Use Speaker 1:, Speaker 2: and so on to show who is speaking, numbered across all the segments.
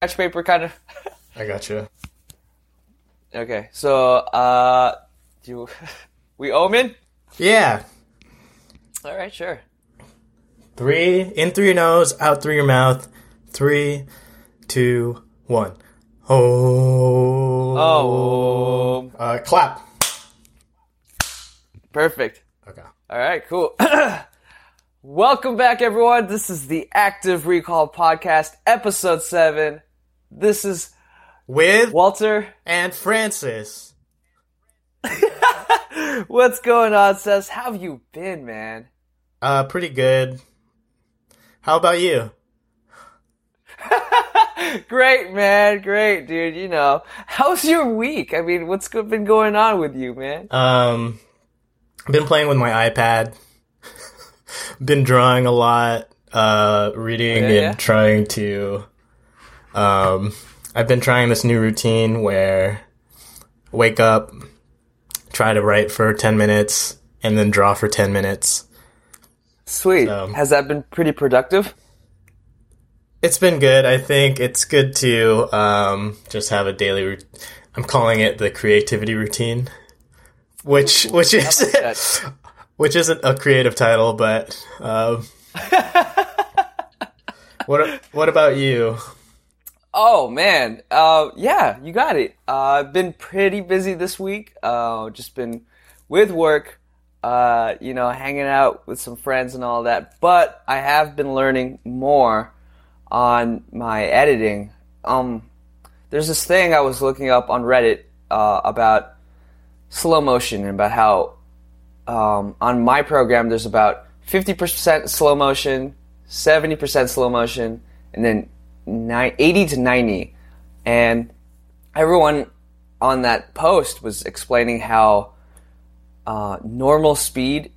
Speaker 1: scratch paper kind of.
Speaker 2: I got you.
Speaker 1: Okay, so uh, do you, we omen?
Speaker 2: Yeah.
Speaker 1: All right, sure.
Speaker 2: Three in through your nose, out through your mouth. Three, two, one. Oh.
Speaker 1: Oh,
Speaker 2: Uh, clap.
Speaker 1: perfect.
Speaker 2: Okay.
Speaker 1: All right, cool. Welcome back, everyone. This is the Active Recall Podcast, Episode 7. This is
Speaker 2: With
Speaker 1: Walter.
Speaker 2: and Francis.
Speaker 1: What's going on, Ces? How have you been, man?
Speaker 2: Uh, pretty good. How about you?
Speaker 1: Great, man. Great, dude. You know, how's your week? I mean, what's been going on with you, man?
Speaker 2: Um, been playing with my iPad. been drawing a lot. Uh, reading
Speaker 1: Yeah,
Speaker 2: and
Speaker 1: yeah.
Speaker 2: trying to. Um, I've been trying this new routine where wake up, try to write for ten minutes, and then draw for ten minutes.
Speaker 1: Sweet.
Speaker 2: Um,
Speaker 1: Has that been pretty productive?
Speaker 2: It's been good. I think it's good to um, just have a daily. Rut- I'm calling it the creativity routine, which which is which isn't a creative title, but um, what what about you?
Speaker 1: Oh man, uh, yeah, you got it. Uh, I've been pretty busy this week. Uh, just been with work, uh, you know, hanging out with some friends and all that. But I have been learning more on my editing. Um, there's this thing I was looking up on Reddit uh, about slow motion and about how um, on my program there's about 50% slow motion, 70% slow motion, and then 80 to 90. And everyone on that post was explaining how uh, normal speed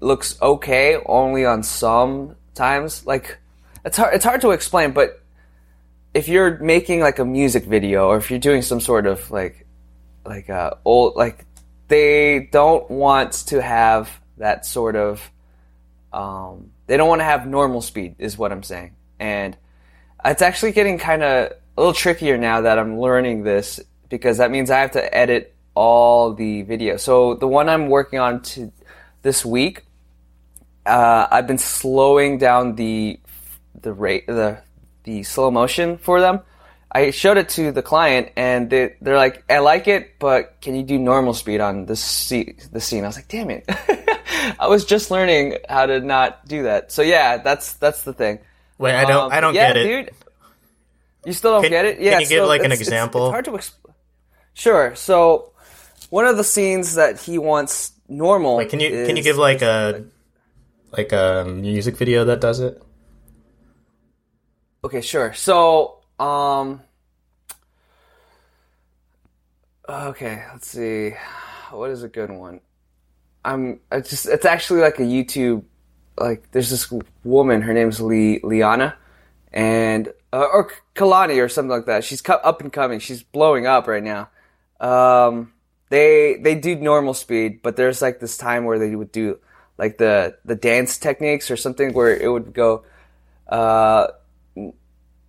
Speaker 1: looks okay only on some times. Like it's hard it's hard to explain, but if you're making like a music video or if you're doing some sort of like like uh old like they don't want to have that sort of um they don't want to have normal speed is what I'm saying. And it's actually getting kind of a little trickier now that I'm learning this because that means I have to edit all the video. So the one I'm working on to this week, uh, I've been slowing down the the rate the the slow motion for them. I showed it to the client and they they're like, I like it, but can you do normal speed on this the scene? I was like, damn it. I was just learning how to not do that. So yeah, that's that's the thing.
Speaker 2: Wait, I don't
Speaker 1: Um,
Speaker 2: I don't
Speaker 1: yeah,
Speaker 2: get it.
Speaker 1: dude. You still don't
Speaker 2: Can-
Speaker 1: get it? Yeah.
Speaker 2: can you give, like, an
Speaker 1: it's- it's-
Speaker 2: example?
Speaker 1: It's, hard to explain. Sure. So one of the scenes that he wants normal.
Speaker 2: Wait, can you can you give like a like a music video that does it?
Speaker 1: Okay, sure. So, um, okay, let's see. What is a good one? I'm. I just. It's actually like a YouTube. Like, there's this woman. Her name's Lee Liana, and uh, or Kalani or something like that. She's up and coming. She's blowing up right now. Um, they they do normal speed, but there's like this time where they would do like the the dance techniques or something where it would go. Uh,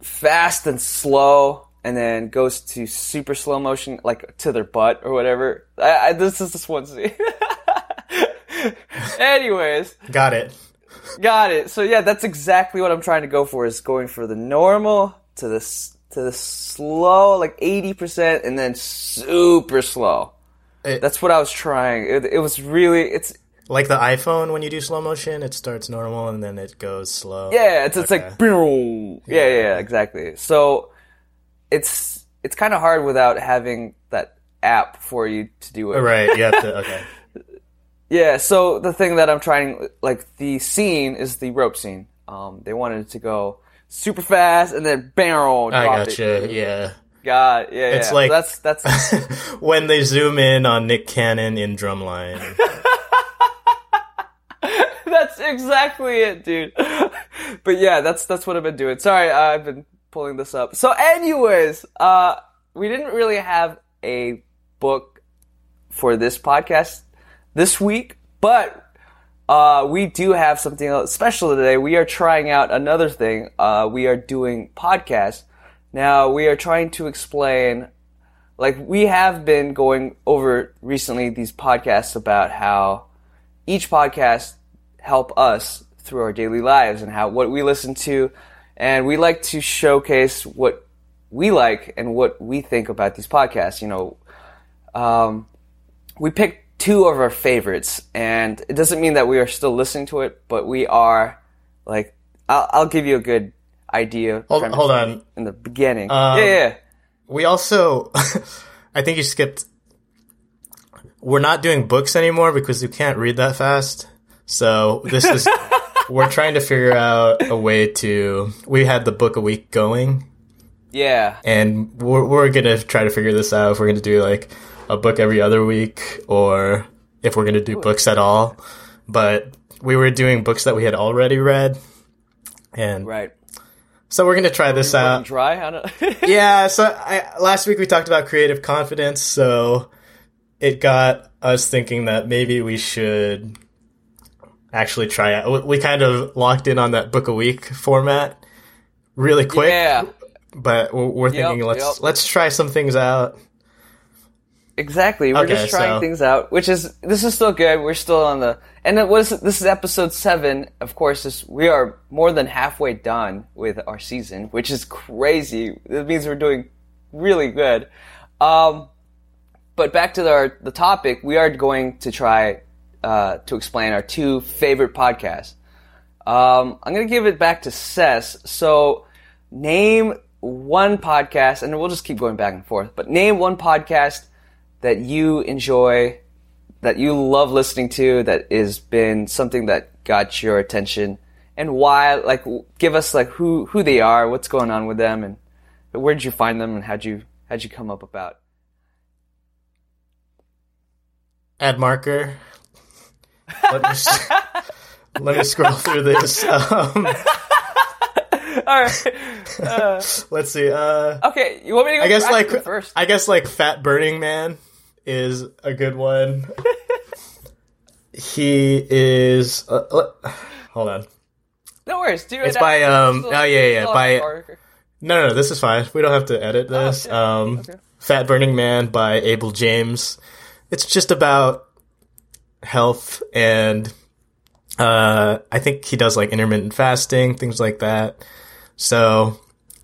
Speaker 1: fast and slow and then goes to super slow motion like to their butt or whatever I, I, this is this one scene anyways
Speaker 2: Got it.
Speaker 1: Got it so yeah that's exactly what i'm trying to go for is going for the normal to the to the slow like 80% and then super slow
Speaker 2: It-
Speaker 1: that's what i was trying it, it was really it's
Speaker 2: Like the iPhone, when you do slow motion, it starts normal and then it goes slow.
Speaker 1: Yeah, it's it's
Speaker 2: Okay.
Speaker 1: like boom. Yeah, yeah, yeah, exactly. So it's it's kind of hard without having that app for you to do it.
Speaker 2: Right, you have to. Okay.
Speaker 1: Yeah. So the thing that I'm trying, like the scene, is the rope scene. Um, they wanted it to go super fast and then barrel.
Speaker 2: I gotcha.
Speaker 1: It.
Speaker 2: Yeah.
Speaker 1: God, yeah,
Speaker 2: It's
Speaker 1: yeah.
Speaker 2: like-
Speaker 1: So that's that's
Speaker 2: when they zoom in on Nick Cannon in Drumline.
Speaker 1: that's exactly it, dude. but yeah, that's that's what I've been doing. Sorry, I've been pulling this up. So, anyways, uh, we didn't really have a book for this podcast this week, but uh, we do have something special today. We are trying out another thing. Uh, we are doing podcasts Now we are trying to explain, like we have been going over recently these podcasts about how each podcast help us through our daily lives and how what we listen to, and we like to showcase what we like and what we think about these podcasts. You know, um, we picked two of our favorites, and it doesn't mean that we are still listening to it, but we are like. I'll, I'll give you a good idea.
Speaker 2: Hold, hold on.
Speaker 1: in the beginning.
Speaker 2: Um,
Speaker 1: yeah, yeah.
Speaker 2: We also, I think you skipped. We're not doing books anymore because you can't read that fast. So this is we're trying to figure out a way to. We had the book a week going,
Speaker 1: Yeah.
Speaker 2: and we're we're gonna try to figure this out. If we're gonna do like a book every other week, or if we're gonna do books at all. But we were doing books that we had already read, and
Speaker 1: Right.
Speaker 2: so we're gonna try this out.
Speaker 1: dry. I don't.
Speaker 2: yeah, so I, last week we talked about creative confidence, so it got us thinking that maybe we should actually try it. We- We kind of locked in on that book a week format really quick,
Speaker 1: yeah.
Speaker 2: but we're, we're
Speaker 1: Yep,
Speaker 2: thinking let's
Speaker 1: yep.
Speaker 2: let's try some things out.
Speaker 1: Exactly. We're
Speaker 2: Okay,
Speaker 1: just trying
Speaker 2: so-
Speaker 1: things out, which is this is still good. We're still on the and it was this is episode seven. Of course, this, we are more than halfway done with our season, which is crazy. It means we're doing really good. Um, but back to our the topic, we are going to try uh, to explain our two favorite podcasts. Um, I'm going to give it back to Ces. So, name one podcast, and we'll just keep going back and forth. But name one podcast that you enjoy, that you love listening to, that has been something that got your attention, and why. Like, give us like who who they are, what's going on with them, and where did you find them, and how'd you how'd you come up about?
Speaker 2: Add marker. Let me, let me scroll through this. Um,
Speaker 1: All right. Uh,
Speaker 2: let's see. Uh,
Speaker 1: okay, you want me to go?
Speaker 2: I guess like
Speaker 1: first.
Speaker 2: I guess like Fat Burning Man is a good one. he is. Uh, uh, hold on.
Speaker 1: no worries. Do it.
Speaker 2: It's by, um, oh, yeah, yeah, by-
Speaker 1: Parker.
Speaker 2: No, no, this is fine. We don't have to edit this.
Speaker 1: shit.
Speaker 2: um,
Speaker 1: Okay.
Speaker 2: Fat Burning Man by Abel James. It's just about health and uh, I think he does like intermittent fasting, things like that. So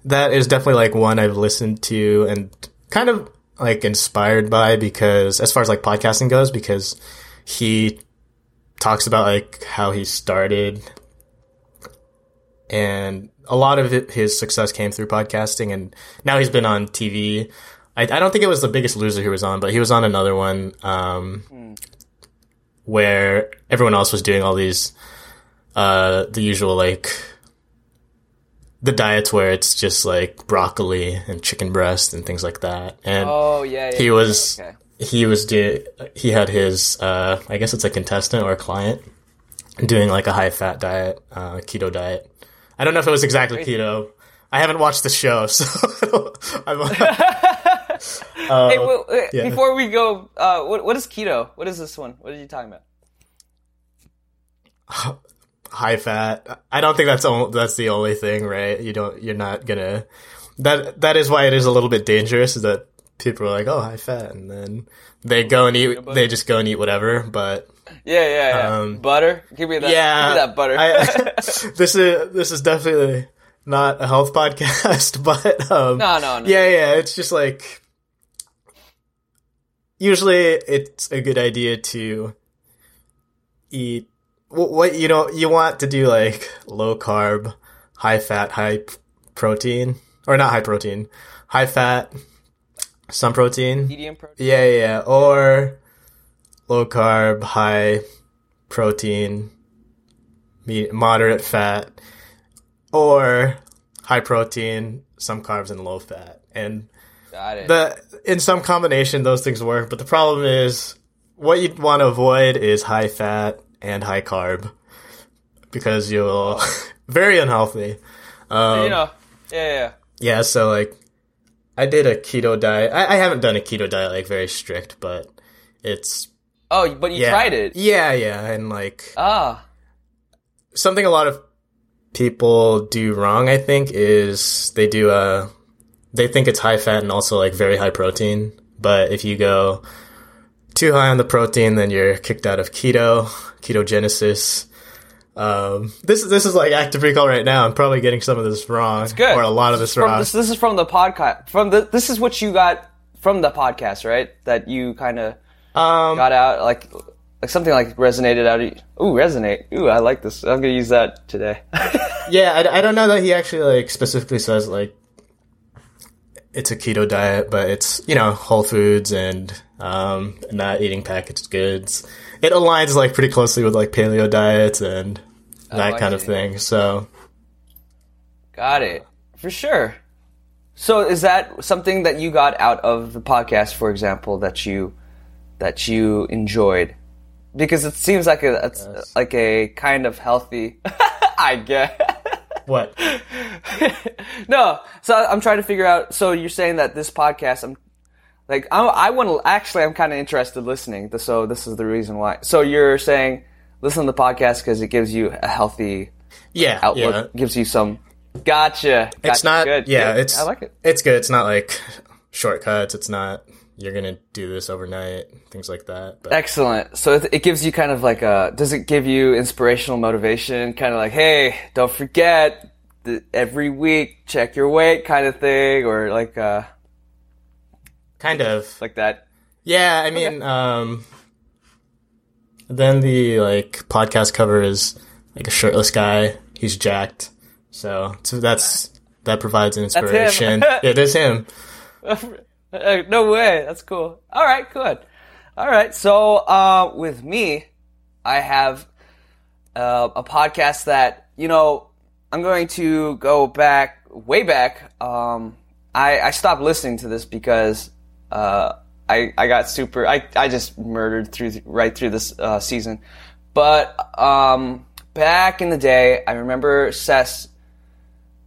Speaker 2: that is definitely like one I've listened to and kind of like inspired by because as far as like podcasting goes, because he talks about like how he started and a lot of it, his success came through podcasting and now he's been on TV. I, I don't think it was the biggest loser he was on, but he was on another one, um, where everyone else was doing all these, uh, the usual like, the diets where it's just like broccoli and chicken breast and things like that. And
Speaker 1: Oh yeah, yeah
Speaker 2: he
Speaker 1: yeah,
Speaker 2: was
Speaker 1: okay.
Speaker 2: he was do he had his uh I guess it's a contestant or a client doing like a high fat diet, uh keto diet. I don't know if it was exactly keto. I haven't watched the show, so I'm,
Speaker 1: Hey, well, uh,
Speaker 2: yeah.
Speaker 1: before we go, uh, what, what is keto? What is this one? What are you talking about?
Speaker 2: High fat. I don't think that's o- that's the only thing, right? You don't you're not gonna that that is why it is a little bit dangerous is that people are like, "Oh, high fat." And then they go and eat they just go and eat whatever, but
Speaker 1: Yeah, yeah, yeah.
Speaker 2: Um,
Speaker 1: butter. Give me that.
Speaker 2: yeah,
Speaker 1: give me that butter.
Speaker 2: I, this is this is definitely not a health podcast, but um,
Speaker 1: no, no, no.
Speaker 2: yeah, yeah, it's just like usually it's a good idea to eat what you know you want to do like low carb, high fat, high protein, or not high protein, high fat, some protein.
Speaker 1: Medium protein.
Speaker 2: Yeah, yeah, yeah. Or low carb, high protein, moderate fat, or high protein, some carbs and low fat. And the in some combination those things work, but the problem is what you want to avoid is high fat and high carb because you'll very unhealthy. Um,
Speaker 1: you know. Yeah, yeah.
Speaker 2: yeah, so like I did a keto diet. I, I haven't done a keto diet like very strict, but it's
Speaker 1: Oh, but you
Speaker 2: yeah.
Speaker 1: tried it.
Speaker 2: Yeah, yeah, and like
Speaker 1: Ah,
Speaker 2: something a lot of people do wrong, I think, is they do a they think it's high fat and also like very high protein. But if you go too high on the protein, then you're kicked out of keto, ketogenesis. Um, this is this is like active recall right now. I'm probably getting some of this wrong, it's
Speaker 1: Good.
Speaker 2: or a lot of this
Speaker 1: from,
Speaker 2: wrong.
Speaker 1: This, this is from the podcast. From the this is what you got from the podcast, right? That you kind of
Speaker 2: Um,
Speaker 1: got out like like something like resonated out of you. Ooh, resonate. Ooh, I like this. I'm gonna use that today.
Speaker 2: yeah, I, I don't know that he actually like specifically says like it's a keto diet, but it's you know whole foods and um, not eating packaged goods. It aligns like pretty closely with like paleo diets and that
Speaker 1: I
Speaker 2: kind of thing. So
Speaker 1: got it for sure. So is that something that you got out of the podcast, for example, that you that you enjoyed? Because it seems like a it's like a kind of healthy. I get.
Speaker 2: What?
Speaker 1: no, so I'm trying to figure out. So you're saying that this podcast, I'm like, I, I want to actually, I'm kind of interested listening. So this is the reason why. So you're saying listen to the podcast because it gives you a healthy
Speaker 2: Yeah,
Speaker 1: outlook,
Speaker 2: yeah.
Speaker 1: gives you some. Gotcha.
Speaker 2: It's not.
Speaker 1: good.
Speaker 2: Yeah,
Speaker 1: good.
Speaker 2: it's.
Speaker 1: I like it.
Speaker 2: It's good. It's not like shortcuts. It's not. You're gonna do this overnight. Things like that. But
Speaker 1: Excellent. So it, it gives you kind of like a. Does it give you inspirational motivation? Kind of like, hey, don't forget every week check your weight, kind of thing, or like uh
Speaker 2: kind of.
Speaker 1: like that.
Speaker 2: Yeah, I mean, um, then the like podcast cover is like a shirtless guy. He's jacked, so so that's that provides an inspiration. Yeah, it is him.
Speaker 1: Uh, no way. That's cool. All right, good. All right. So, uh, with me, I have uh, a podcast that you know I'm going to go back way back. Um, I, I stopped listening to this because uh, I I got super. I I just murdered through right through this uh, season. But um, back in the day, I remember Ces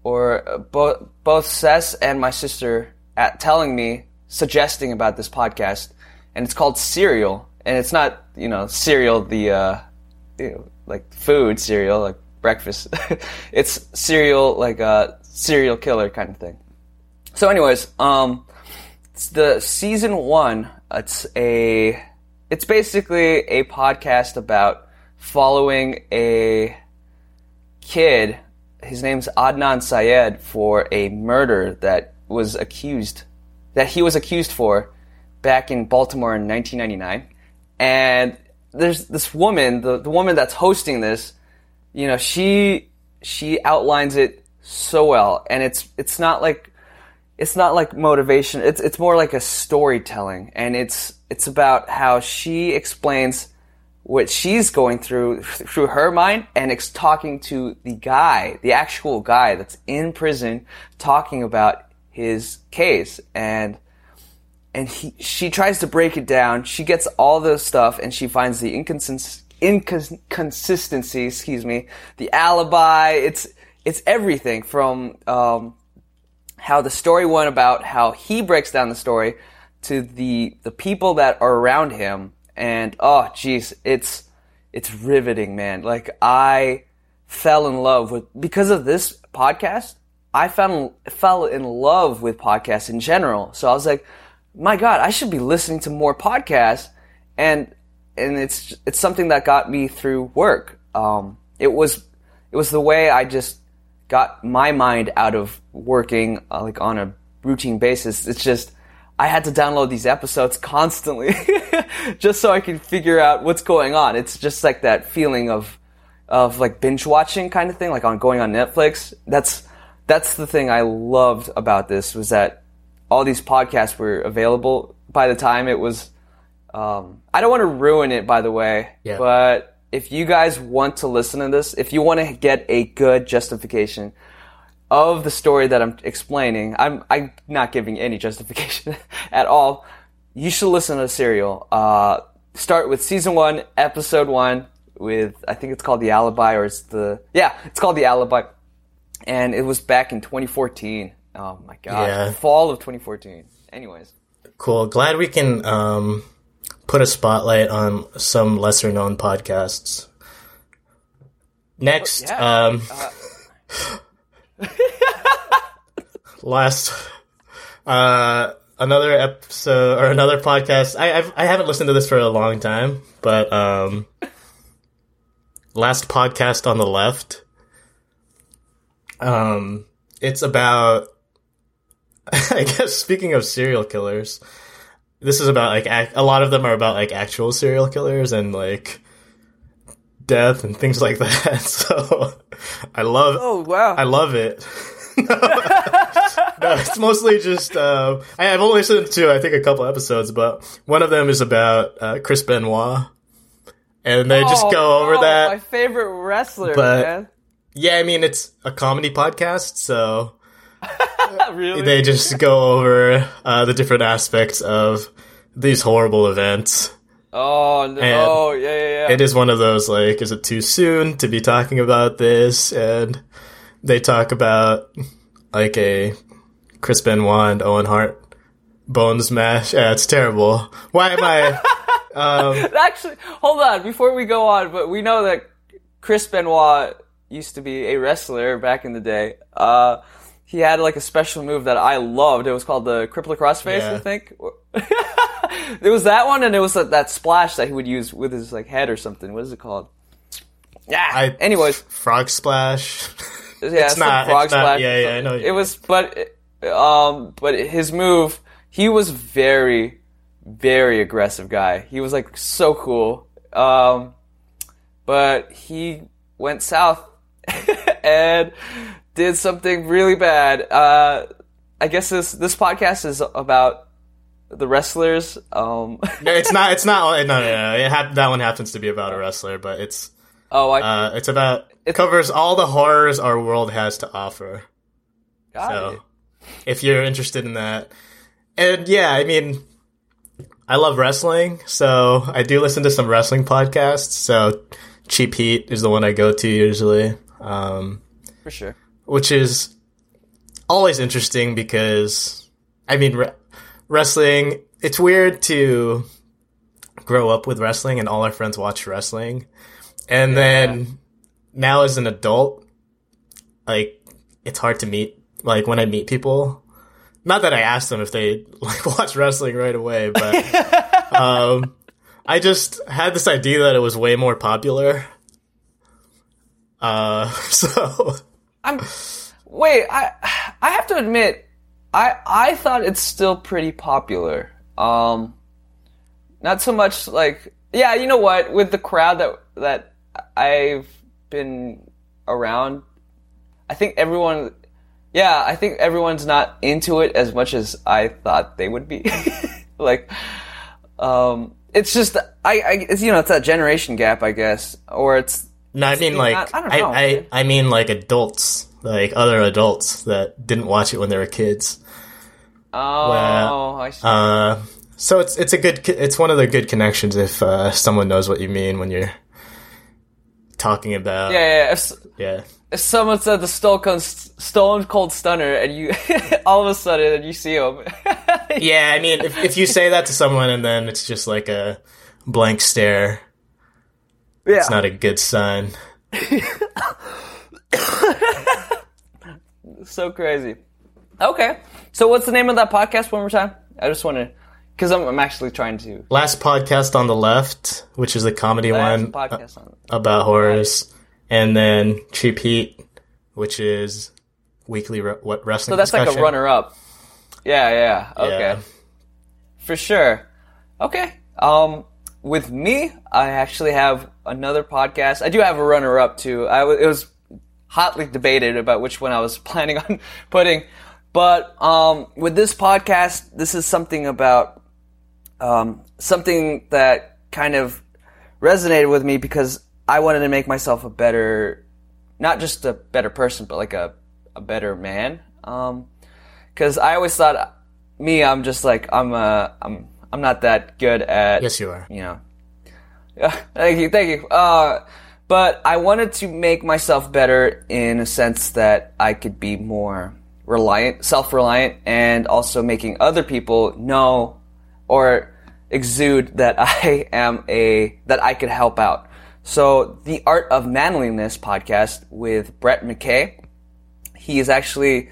Speaker 1: or both both Ces and my sister at telling me suggesting about this podcast, and it's called Serial, and it's not you know cereal the uh, you know, like food cereal like breakfast. it's serial like a serial killer kind of thing. So, anyways, um, it's the season one. It's a it's basically a podcast about following a kid. His name's Adnan Syed for a murder that was accused that he was accused for back in Baltimore in 1999. And there's this woman, the, the woman that's hosting this, you know, she she outlines it so well, and it's it's not like it's not like motivation. It's it's more like a storytelling, and it's it's about how she explains what she's going through through her mind, and it's talking to the guy, the actual guy that's in prison, talking about his case, and and he she tries to break it down. She gets all the stuff, and she finds the inconsist inconsistency. Excuse me, the alibi. It's it's everything from. Um, how the story went about how he breaks down the story to the the people that are around him and oh jeez it's it's riveting man like i fell in love with because of this podcast i fell fell in love with podcasts in general so i was like my god i should be listening to more podcasts and and it's it's something that got me through work um it was it was the way i just got my mind out of working uh, like on a routine basis. It's just I had to download these episodes constantly just so I could figure out what's going on. It's just like that feeling of of like binge watching kind of thing, like on going on Netflix. That's that's the thing I loved about this was that all these podcasts were available by the time it was. Um, I don't want to ruin it, by the way,
Speaker 2: Yeah.
Speaker 1: but if you guys want to listen to this, if you want to get a good justification of the story that I'm explaining, I'm I'm not giving any justification at all. You should listen to the Serial. Uh, start with season one, episode one, with I think it's called the Alibi, or it's the yeah, it's called the Alibi, and it was back in 2014. Oh my god,
Speaker 2: Yeah.
Speaker 1: fall of 2014. Anyways,
Speaker 2: Cool. Glad we can um, put a spotlight on some lesser known podcasts. Next,
Speaker 1: yeah.
Speaker 2: um, last Uh, another episode or another podcast. I I've, I haven't listened to this for a long time, but um, last podcast on the left. Um, it's about. I guess speaking of serial killers, this is about like ac- a lot of them are about like actual serial killers and like death and things like that. So I love.
Speaker 1: Oh wow!
Speaker 2: I love it. no, it's mostly just uh, I, have only listened to I think a couple episodes, but one of them is about uh, Chris Benoit, and they just
Speaker 1: Oh,
Speaker 2: go over
Speaker 1: oh,
Speaker 2: that.
Speaker 1: My favorite wrestler,
Speaker 2: But-
Speaker 1: man.
Speaker 2: Yeah, I mean it's a comedy podcast, so
Speaker 1: really?
Speaker 2: they just go over uh, the different aspects of these horrible events.
Speaker 1: oh no! Oh yeah, yeah, yeah.
Speaker 2: It is one of those like, is it too soon to be talking about this? And they talk about like a Chris Benoit and Owen Hart bones mash. Yeah, it's terrible. Why am I? um,
Speaker 1: Actually, hold on before we go on. But we know that Chris Benoit used to be a wrestler back in the day. Uh, he had like a special move that I loved. It was called the crippler crossface,
Speaker 2: Yeah.
Speaker 1: I think. it was that one, and it was that, that splash that he would use with his like head or something. What is it called? Yeah.
Speaker 2: I-
Speaker 1: Anyways,
Speaker 2: frog splash.
Speaker 1: yeah,
Speaker 2: It's
Speaker 1: some
Speaker 2: not-
Speaker 1: frog
Speaker 2: it's not-
Speaker 1: splash.
Speaker 2: yeah, yeah, I know.
Speaker 1: It was, but um, but his move, he was very, very aggressive guy. He was like so cool. Um, but he went south and did something really bad. Uh, I guess this this podcast is about the wrestlers. Um,
Speaker 2: No, it's not. It's not. No, no, no. It hap- that one happens to be about a wrestler, but it's
Speaker 1: oh, I
Speaker 2: uh, it's about it covers all the horrors our world has to offer.
Speaker 1: got
Speaker 2: So,
Speaker 1: it.
Speaker 2: if you're interested in that, and yeah, I mean, I love wrestling, so I do listen to some wrestling podcasts. So, Cheap Heat is the one I go to usually, um,
Speaker 1: for sure.
Speaker 2: which is always interesting because, I mean, re- wrestling. It's weird to grow up with wrestling and all our friends watch wrestling, and then now as an adult, like it's hard to meet. Like when I meet people, not that I ask them if they like watch wrestling right away, but um, I just had this idea that it was way more popular. Uh, so
Speaker 1: I'm wait. I I have to admit, I I thought it's still pretty popular. Um, not so much like yeah. You know what? With the crowd that that I've been around, I think everyone. Yeah, I think everyone's not into it as much as I thought they would be. like, um, it's just I, I it's, you know it's that generation gap, I guess, or it's
Speaker 2: no, I mean like
Speaker 1: I- I know,
Speaker 2: I. I mean like adults, like other adults that didn't watch it when they were kids.
Speaker 1: oh, I see.
Speaker 2: Uh, so it's it's a good it's one of the good connections if uh, someone knows what you mean when you're talking about
Speaker 1: yeah, yeah, yeah. If,
Speaker 2: yeah.
Speaker 1: if someone said the Stone Cold, Stone Cold Stunner, and you all of a sudden you see him,
Speaker 2: Yeah, I mean, if, if you say that to someone and then it's just like a blank stare,
Speaker 1: yeah,
Speaker 2: it's not a good sign.
Speaker 1: so crazy. Okay, so what's the name of that podcast? One more time. I just want to, because I'm, I'm actually trying to.
Speaker 2: Last podcast on the left, which is a comedy
Speaker 1: Last
Speaker 2: one uh,
Speaker 1: podcast on.
Speaker 2: about horrors, and then Cheap Heat, which is weekly re- what wrestling.
Speaker 1: So that's like a runner up. Yeah, yeah. Okay.
Speaker 2: Yeah.
Speaker 1: For sure. Okay. Um, with me, I actually have another podcast. I do have a runner up too. I w- it was hotly debated about which one I was planning on putting, but um, with this podcast, this is something about um, something that kind of resonated with me because I wanted to make myself a better, not just a better person, but like a a better man. Um, because I always thought me, I'm just like I'm uh I'm I'm not that good at
Speaker 2: Yes, you are.
Speaker 1: you know. Thank you, thank you. Uh, but I wanted to make myself better in a sense that I could be more reliant, self-reliant, and also making other people know or exude that I am a that I could help out. So the Art of Manliness podcast with Brett McKay. He is actually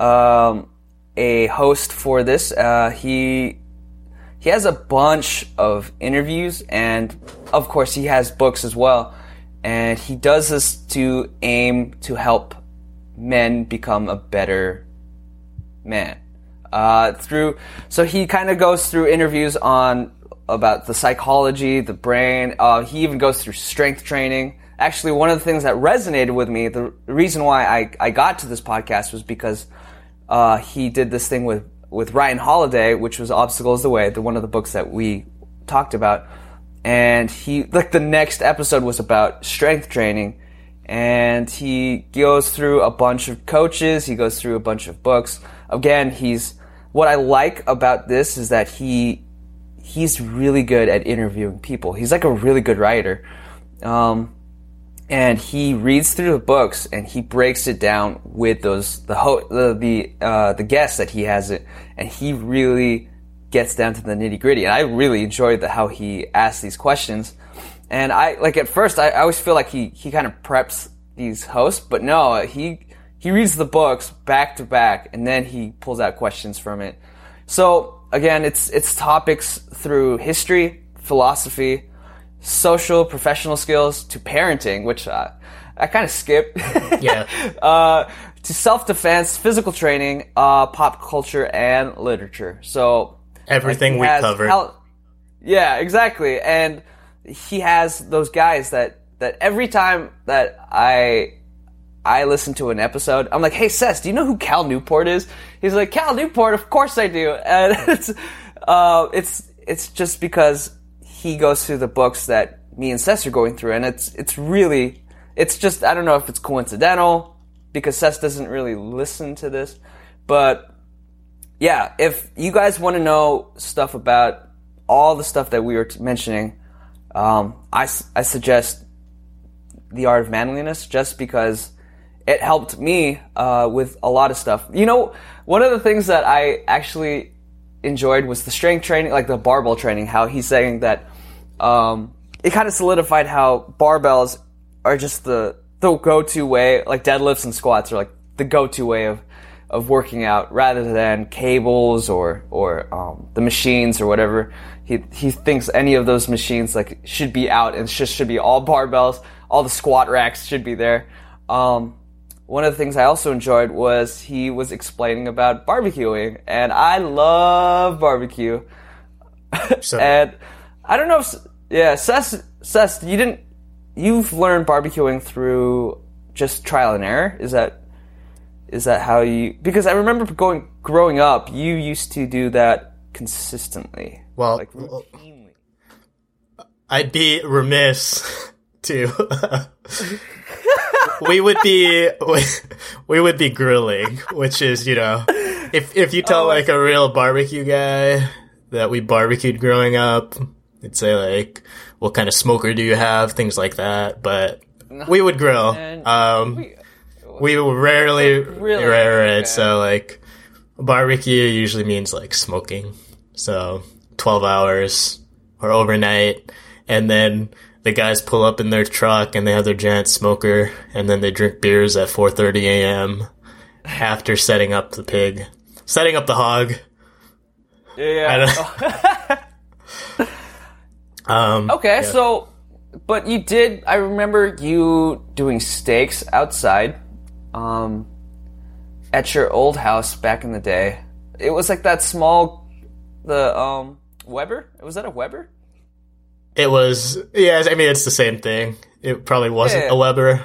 Speaker 1: um, a host for this. Uh, he he has a bunch of interviews, and of course, he has books as well. And he does this to aim to help men become a better man. Uh, through so he kind of goes through interviews on about the psychology, the brain. Uh, he even goes through strength training. Actually, one of the things that resonated with me, the reason why I, I got to this podcast was because uh, he did this thing with, with Ryan Holiday, which was Obstacles the Way, the one of the books that we talked about. And he, like, the next episode was about strength training. And he goes through a bunch of coaches, he goes through a bunch of books. Again, he's, what I like about this is that he, he's really good at interviewing people. He's like a really good writer. Um, and he reads through the books and he breaks it down with those the ho- the the, uh, the guests that he has it, and he really gets down to the nitty gritty. And I really enjoyed the, how he asks these questions. And I like at first I, I always feel like he he kind of preps these hosts, but no, he he reads the books back to back, and then he pulls out questions from it. So again, it's it's topics through history, philosophy social, professional skills to parenting, which uh, I kind of skip.
Speaker 2: Yeah.
Speaker 1: uh, to self defense, physical training, uh, pop culture, and literature. So
Speaker 2: Everything we covered.
Speaker 1: yeah, exactly. And he has those guys that that every time that I I listen to an episode, I'm like, "Hey, Ces, do you know who Cal Newport is?" He's like, "Cal Newport, of course I do." And it's uh, it's it's just because he goes through the books that me and Ces are going through, and it's it's really it's just I don't know if it's coincidental because Ces doesn't really listen to this, but yeah, if you guys want to know stuff about all the stuff that we were t- mentioning, um, I, I suggest The Art of Manliness just because it helped me uh, with a lot of stuff. You know, one of the things that I actually enjoyed was the strength training, like the barbell training, how he's saying that um, it kind of solidified how barbells are just the, the go-to way, like deadlifts and squats are like the go-to way of of working out rather than cables or or um, the machines or whatever. He he thinks any of those machines like should be out and just should be all barbells. All the squat racks should be there. Um, one of the things I also enjoyed was he was explaining about barbecuing, and I love barbecue.
Speaker 2: So,
Speaker 1: And I don't know if yeah, Ces, Ces, you didn't. You've learned barbecuing through just trial and error. Is that is that how you? Because I remember going growing up, you used to do that consistently,
Speaker 2: well,
Speaker 1: like routinely.
Speaker 2: I'd be remiss to. we would be we, we would be grilling, which is you know, if if you tell
Speaker 1: Oh.
Speaker 2: like a real barbecue guy that we barbecued growing up, they'd say like, "What kind of smoker do you have?" Things like that. But we would grill. Um,
Speaker 1: we-
Speaker 2: we rarely
Speaker 1: Really?
Speaker 2: rare
Speaker 1: Okay.
Speaker 2: it. So like, barbecue usually means like smoking. So twelve hours or overnight, and then the guys pull up in their truck and they have their giant smoker, and then they drink beers at four thirty a.m. after setting up the pig, setting up the hog.
Speaker 1: yeah.
Speaker 2: Um,
Speaker 1: Okay,
Speaker 2: yeah.
Speaker 1: so, but you did. I remember you doing steaks outside, um, at your old house back in the day. It was like that small, the um Weber. Was that a Weber?
Speaker 2: It was, yeah, I mean, it's the same thing. It probably wasn't
Speaker 1: Yeah.
Speaker 2: a Weber.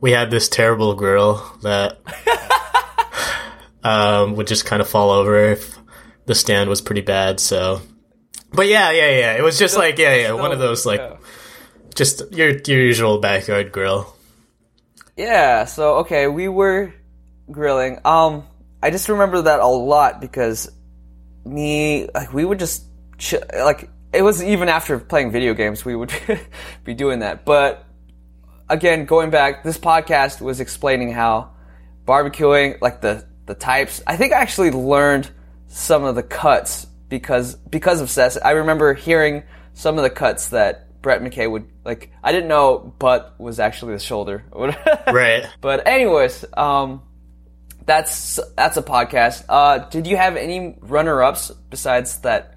Speaker 2: We had this terrible grill that um, would just kind of fall over if the stand was pretty bad. So, but yeah, yeah, yeah. It was just like, yeah, yeah, one of those, like, just your, your usual backyard grill.
Speaker 1: Yeah, so okay, we were grilling. Um I just remember that a lot because me like we would just ch- like it was even after playing video games we would be doing that. But again, going back, this podcast was explaining how barbecuing like the the types. I think I actually learned some of the cuts because because of Ces. I remember hearing some of the cuts that Brett McKay would like. I didn't know butt was actually the shoulder.
Speaker 2: Right.
Speaker 1: But anyways, um, that's that's a podcast. Uh, did you have any runner-ups besides that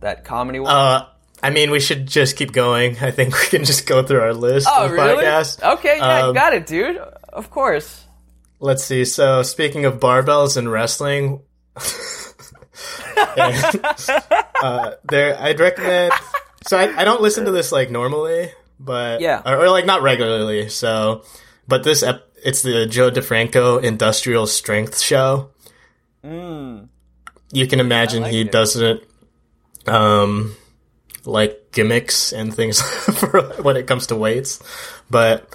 Speaker 1: that comedy one?
Speaker 2: Uh, I mean, we should just keep going. I think we can just go through our list
Speaker 1: oh,
Speaker 2: of
Speaker 1: really?
Speaker 2: podcasts.
Speaker 1: Okay, yeah,
Speaker 2: Um,
Speaker 1: got it, dude. Of course.
Speaker 2: Let's see. So, speaking of barbells and wrestling, uh, there I'd recommend. So I, I don't listen to this like normally, but
Speaker 1: Yeah.
Speaker 2: or, or, like not regularly. So, but this ep- it's the Joe DeFranco Industrial Strength Show. You can imagine
Speaker 1: like
Speaker 2: he
Speaker 1: it.
Speaker 2: doesn't um like gimmicks and things for when it comes to weights, but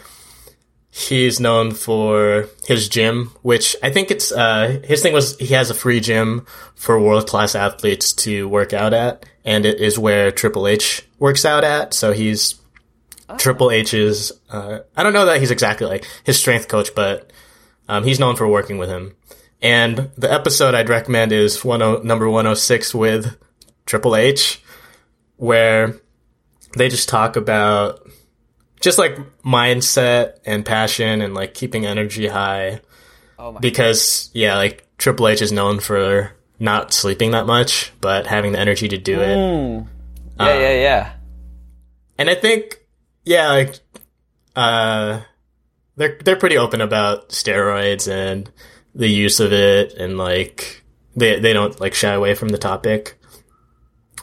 Speaker 2: he's known for his gym, which I think it's uh his thing was he has a free gym for world class athletes to work out at, and it is where Triple H works out at. So he's Triple H's. Uh, I don't know that he's exactly like his strength coach, but um, he's known for working with him. And the episode I'd recommend is one o- number one hundred six with Triple H, where they just talk about just like mindset and passion and like keeping energy high
Speaker 1: Oh my.
Speaker 2: because yeah like triple h is known for not sleeping that much but having the energy to do it
Speaker 1: Mm. Yeah, yeah, yeah.
Speaker 2: and i think yeah like uh they're they're pretty open about steroids and the use of it and like they they don't like shy away from the topic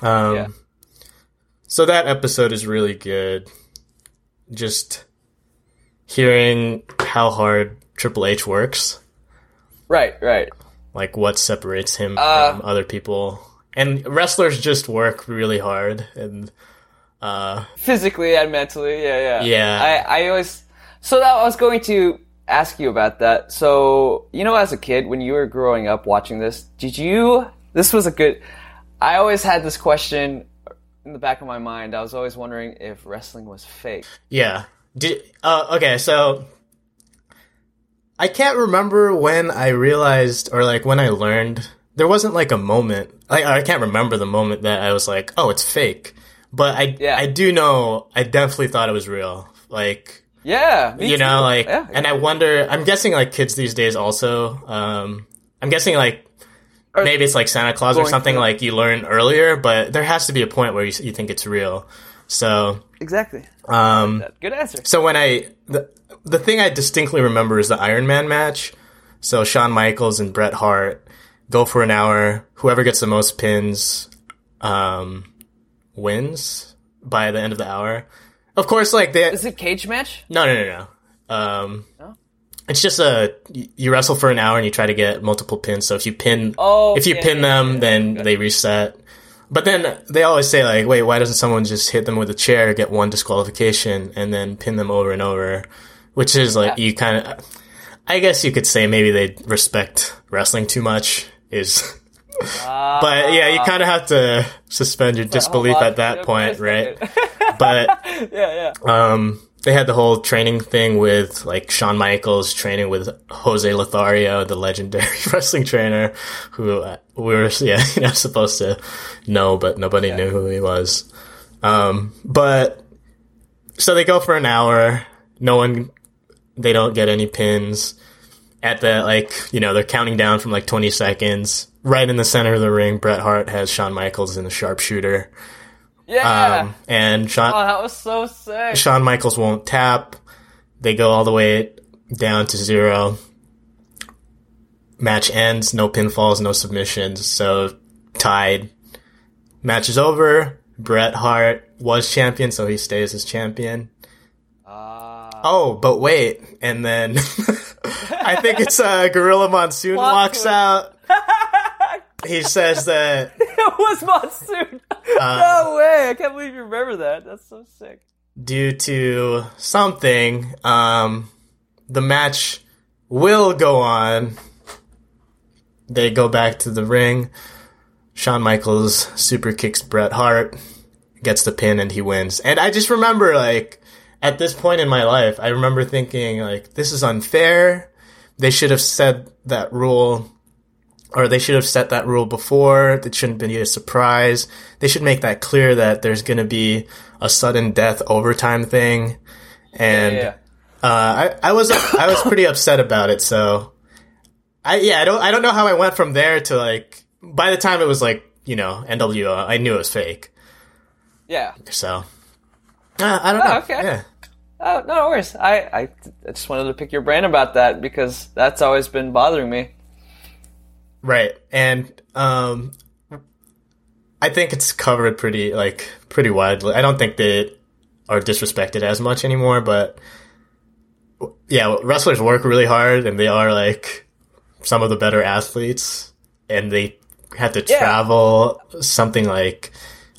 Speaker 2: um
Speaker 1: Yeah.
Speaker 2: so that episode is really good just hearing how hard triple h works
Speaker 1: Right, right.
Speaker 2: like what separates him
Speaker 1: Uh,
Speaker 2: from other people and wrestlers just work really hard and uh
Speaker 1: Physically and mentally, yeah, yeah.
Speaker 2: Yeah.
Speaker 1: I, I always. So that I was going to ask you about that. So you know, as a kid, when you were growing up watching this, did you? This was a good. I always had this question in the back of my mind. I was always wondering if wrestling was fake.
Speaker 2: yeah Did, uh, okay so i can't remember when i realized or like when i learned there wasn't like a moment I, I can't remember the moment that i was like oh it's fake but i
Speaker 1: Yeah.
Speaker 2: i do know i definitely thought it was real like
Speaker 1: Yeah,
Speaker 2: you
Speaker 1: too.
Speaker 2: know like
Speaker 1: yeah.
Speaker 2: and i wonder i'm guessing like kids these days also um i'm guessing like
Speaker 1: Or-
Speaker 2: maybe it's like santa claus or something
Speaker 1: through-
Speaker 2: like you learn earlier but there has to be a point where you, you think it's real so
Speaker 1: exactly.
Speaker 2: um
Speaker 1: Good answer.
Speaker 2: so when i the, the thing i distinctly remember is the iron man match so shawn michaels and bret hart go for an hour whoever gets the most pins um wins by the end of the hour of course like they
Speaker 1: Is it cage match?
Speaker 2: no, no, no, no. Um,
Speaker 1: No?
Speaker 2: It's just a you wrestle for an hour and you try to get multiple pins. So if you pin,
Speaker 1: Oh,
Speaker 2: if you
Speaker 1: yeah,
Speaker 2: pin them,
Speaker 1: yeah,
Speaker 2: then they reset. But then they always say like, wait, why doesn't someone just hit them with a chair, get one disqualification, and then pin them over and over? Which is like
Speaker 1: Yeah.
Speaker 2: you kind of, I guess you could say maybe they respect wrestling too much. Is
Speaker 1: Uh,
Speaker 2: but yeah, you kind of have to suspend your disbelief at that point, right? But
Speaker 1: yeah, yeah.
Speaker 2: um, they had the whole training thing with like Shawn Michaels training with Jose Lothario, the legendary wrestling trainer, who uh, we were yeah you know supposed to know, but nobody knew who he was. Um, but so they go for an hour. No one, they don't get any pins. At the like, you know, they're counting down from like 20 seconds. Right in the center of the ring, Bret Hart has Shawn Michaels in the sharpshooter.
Speaker 1: Yeah.
Speaker 2: Um, and Shawn.
Speaker 1: oh, that was so sick.
Speaker 2: Shawn Michaels won't tap. They go all the way down to zero. Match ends, no pinfalls, no submissions, so tied. Match is over. Bret Hart was champion, so he stays as champion.
Speaker 1: Ah.
Speaker 2: Oh, but wait, and then I think it's uh, Gorilla Monsoon walks out. He says that
Speaker 1: it was Monsoon.
Speaker 2: Uh,
Speaker 1: no way! I can't believe you remember that. That's so sick.
Speaker 2: due to something, um, the match will go on. They go back to the ring. Shawn Michaels super kicks Bret Hart, gets the pin, and he wins. And I just remember, like, at this point in my life, I remember thinking, like, this is unfair. They should have said that rule, or they should have set that rule before. It shouldn't be a surprise. They should make that clear that there's going to be a sudden death overtime thing. And
Speaker 1: Yeah.
Speaker 2: uh, I, I was I was pretty upset about it. So I yeah, I don't I don't know how I went from there to like by the time it was like you know NWO, I knew it was fake.
Speaker 1: Yeah.
Speaker 2: So uh, I don't know.
Speaker 1: Oh, okay.
Speaker 2: Yeah.
Speaker 1: Oh, no worries. I, I, I just wanted to pick your brain about that because that's always been bothering me.
Speaker 2: Right. And um I think it's covered pretty like pretty widely. I don't think they are disrespected as much anymore, but yeah, wrestlers work really hard and they are like some of the better athletes and they have to
Speaker 1: Yeah.
Speaker 2: travel something like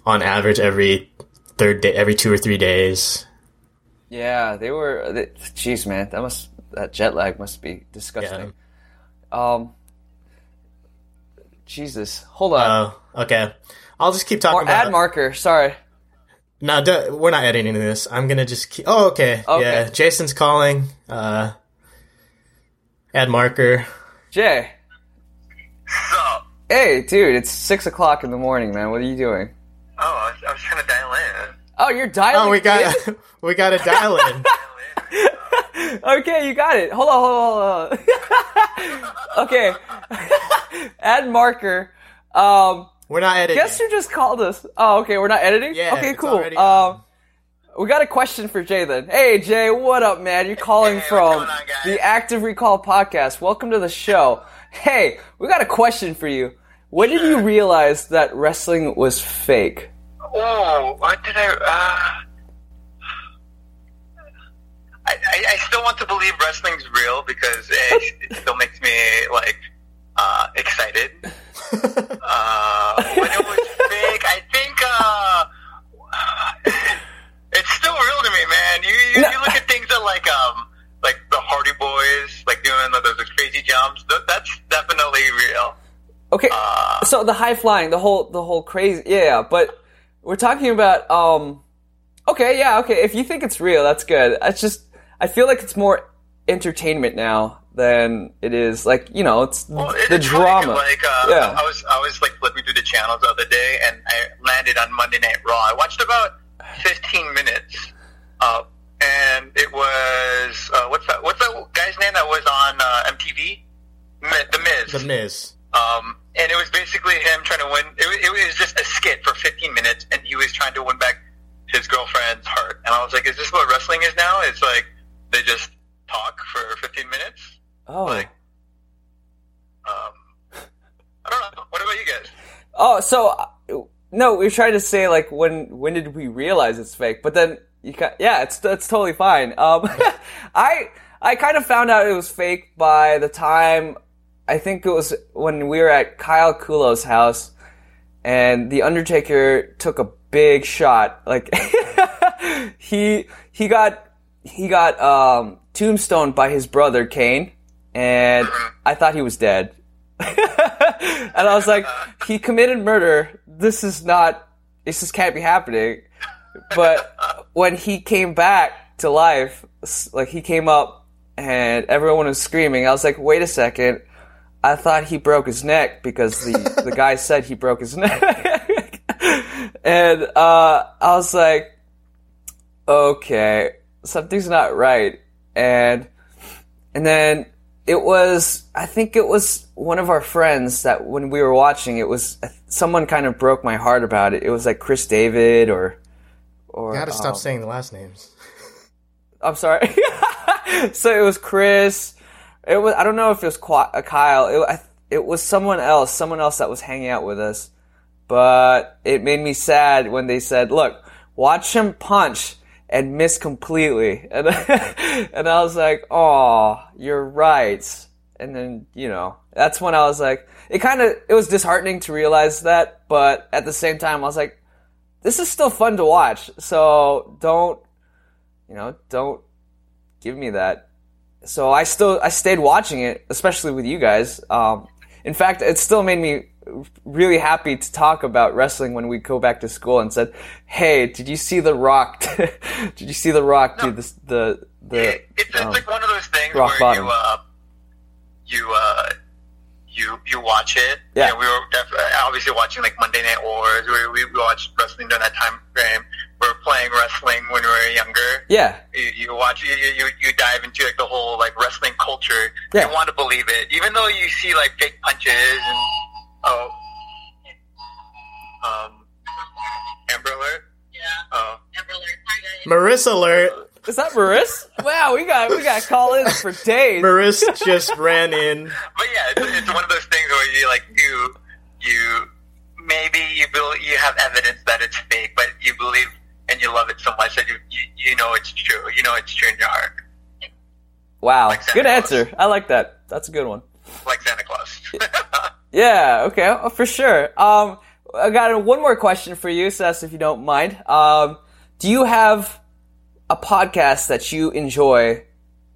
Speaker 2: on average every third day every 2 or 3 days.
Speaker 1: Yeah, they were. Jeez, man, that must that jet lag must be disgusting. Um, Jesus, hold on.
Speaker 2: Oh, okay. I'll just keep talking
Speaker 1: Mar-
Speaker 2: about
Speaker 1: ad marker. Sorry.
Speaker 2: No, d- we're not editing this. I'm gonna just keep. Oh, okay.
Speaker 1: Okay.
Speaker 2: Yeah, Jason's calling. Uh, add marker.
Speaker 3: So,
Speaker 1: Jay. Hey, dude, it's six o'clock in the morning, man. What are you doing?
Speaker 3: oh, I was, I was trying to dial in.
Speaker 1: Oh, you're dialing.
Speaker 2: Oh, we got we got a dial in.
Speaker 1: Okay, you got it. Hold on, hold on, hold on. okay. Add marker. Um,
Speaker 2: We're not editing.
Speaker 1: guess who just called us? Oh, okay, we're not editing?
Speaker 2: Yeah,
Speaker 1: Okay,
Speaker 2: it's
Speaker 1: cool. Um, we got a question for Jay then. Hey, Jay, what up, man? You're calling
Speaker 3: Hey,
Speaker 1: from
Speaker 3: on,
Speaker 1: the Active Recall podcast. Welcome to the show. Hey, we got a question for you. When did you realize that wrestling was fake?
Speaker 3: Oh, what did I? Uh, I, I, I still want to believe wrestling's real because it, it still makes me like uh, excited. Uh, when it was big, I think uh, it's still real to me, man. You you,
Speaker 1: No.
Speaker 3: you look at things that like um like the Hardy Boys, like doing those crazy jumps. Th- that's definitely real.
Speaker 1: Okay,
Speaker 3: Uh,
Speaker 1: so the high flying, the whole, the whole crazy, yeah, yeah. But we're talking about, um, okay, yeah, okay. If you think it's real, that's good. It's just, I feel like it's more entertainment now than it is like, you know, it's
Speaker 3: Well,
Speaker 1: the
Speaker 3: it's funny, Like, uh,
Speaker 1: Yeah.
Speaker 3: I was, I was like flipping through the channels the other day, and I landed on Monday Night Raw. I watched about 15 minutes, uh, and it was uh, what's that? What's that guy's name that was on uh, MTV? The Miz.
Speaker 2: the Miz.
Speaker 3: Um, and it was basically him trying to win. It, wa- it was just a skit for 15 minutes, and he was trying to win back his girlfriend's heart. And I was like, "Is this what wrestling is now? It's like they just talk for 15 minutes."
Speaker 1: oh.
Speaker 3: like- Um, I don't know. What about you guys?
Speaker 1: Oh, so uh, no, we were trying to say like when when did we realize it's fake? But then you ca yeah, it's it's totally fine. Um, I I kind of found out it was fake by the time I think it was when we were at Kyle Kulo's house, and the Undertaker took a big shot. Like he he got he got um, tombstoned by his brother Kane, and I thought he was dead. and I was like, he committed murder. This is not. This just can't be happening. But when he came back to life, like he came up and everyone was screaming. I was like, wait a second. I thought he broke his neck because the the guy said he broke his neck. and uh, I was like, okay, something's not right. And and then it was I think it was one of our friends that when we were watching it was someone kind of broke my heart about it. It was like Chris David or or
Speaker 2: Gotta stop
Speaker 1: um,
Speaker 2: saying the last names.
Speaker 1: I'm sorry. so it was Chris. It was I don't know if it was uh, Kyle. It, it was someone else, someone else that was hanging out with us. But it made me sad when they said, "Look, watch him punch and miss completely," and and I was like, "Oh, you're right." And then you know that's when I was like, it kind of it was disheartening to realize that, but at the same time, I was like, this is still fun to watch. So don't you know, don't give me that. So I still I stayed watching it, especially with you guys. Um, in fact, it still made me really happy to talk about wrestling when we go back to school and said, "Hey, did you see the Rock? did you see the Rock do this, the the
Speaker 3: It, it's,
Speaker 1: um,
Speaker 3: like one of those things where
Speaker 1: bottom.
Speaker 3: you uh, you uh, you you watch it.
Speaker 1: Yeah.
Speaker 3: You know, we were def- obviously watching like Monday Night Wars. We we watched wrestling during that time frame where playing wrestling when we were younger.
Speaker 1: Yeah.
Speaker 3: You, you watch, you, you you dive into like the whole like wrestling culture.
Speaker 1: Yeah.
Speaker 3: You want to believe it, even though you see like fake punches and Alert.
Speaker 4: Hi, guys.
Speaker 2: Marissa alert.
Speaker 1: Is that Maris? wow, we got we got call ins for days.
Speaker 2: Maris just ran in.
Speaker 3: but yeah, it's, it's one of those things where you like you you maybe you bel you have evidence that it's fake, but you believe and you love it so much that you you, you know it's true. You know it's true in your heart,
Speaker 1: Wow,
Speaker 3: Like
Speaker 1: good
Speaker 3: Claus.
Speaker 1: answer. I like that. That's a good one.
Speaker 3: like Santa Claus.
Speaker 1: Yeah, okay, oh, for sure. Um, I got one more question for you, Ces, if you don't mind. Um, do you have a podcast that you enjoy?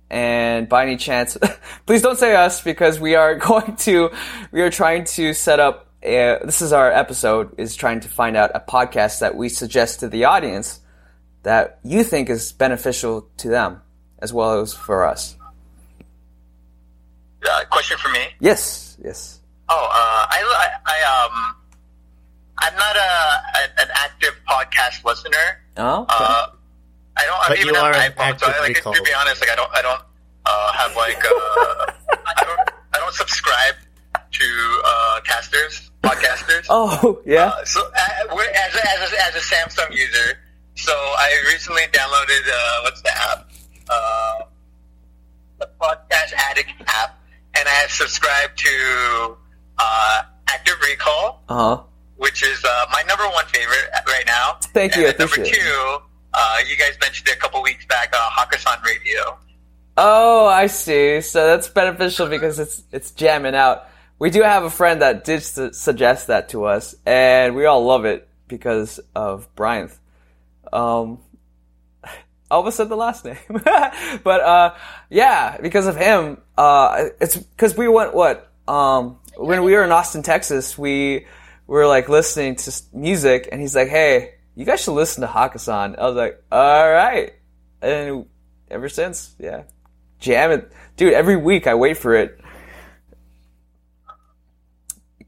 Speaker 1: And by any chance, please don't say us because we are going to, we are trying to set up. A, this is our episode is trying to find out a podcast that we suggest to the audience that you think is beneficial to them as well as for us.
Speaker 3: uh, question for me.
Speaker 1: Yes, yes.
Speaker 3: Oh, uh, I, I, I um, I'm not a, a an active podcast listener.
Speaker 1: Oh, okay.
Speaker 3: Uh, I don't.
Speaker 2: But
Speaker 3: I even
Speaker 2: you
Speaker 3: have
Speaker 2: are
Speaker 3: an
Speaker 2: an
Speaker 3: iPhone, so I,
Speaker 2: active
Speaker 3: like
Speaker 2: recall.
Speaker 3: to be honest, like I don't. I don't uh, have like. Uh, I don't. I don't subscribe to uh, casters, podcasters.
Speaker 1: oh, yeah.
Speaker 3: Uh, so uh, we're- as a, as, a, as a Samsung user, so I recently downloaded uh, what's the app? Uh, the Podcast Addict app, and I have subscribed to uh, Active Recall,
Speaker 1: Uh huh.
Speaker 3: Which is uh, my number one favorite right now.
Speaker 1: Thank you,
Speaker 3: And at number two, uh, you guys mentioned it a couple weeks back, uh, Hakkasan Radio.
Speaker 1: Oh, I see. So that's beneficial because it's it's jamming out. We do have a friend that did su- suggest that to us, and we all love it because of Brian. Um, I almost said the last name, but uh, yeah, because of him. Uh, it's because we went what um when we were in Austin, Texas, we were like listening to music, and he's like, "Hey, you guys should listen to Hakkasan." I was like, "All right," and ever since, yeah, jam it, dude. Every week I wait for it.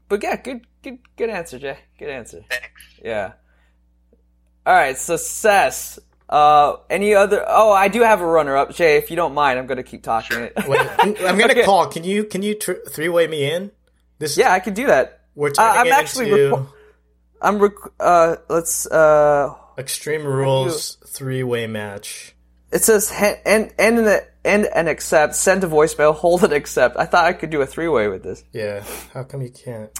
Speaker 1: But yeah, good, good, good answer, Jay. Good answer.
Speaker 3: Thanks.
Speaker 1: Yeah. All right, so Ces. Uh, any other? Oh, I do have a runner-up, Jay. If you don't mind, I'm gonna keep talking it.
Speaker 2: Wait, I'm gonna
Speaker 1: Okay.
Speaker 2: call. Can you can you tr- three way me in? This
Speaker 1: Yeah, I can do that.
Speaker 2: We're
Speaker 1: Uh, I'm actually
Speaker 2: into
Speaker 1: repo- I'm rec- uh, let's uh,
Speaker 2: Extreme Rules three way match.
Speaker 1: it says hen- end end and end and accept. Send a voicemail. Hold and accept. I thought I could do a three-way with this.
Speaker 2: Yeah, how come you can't?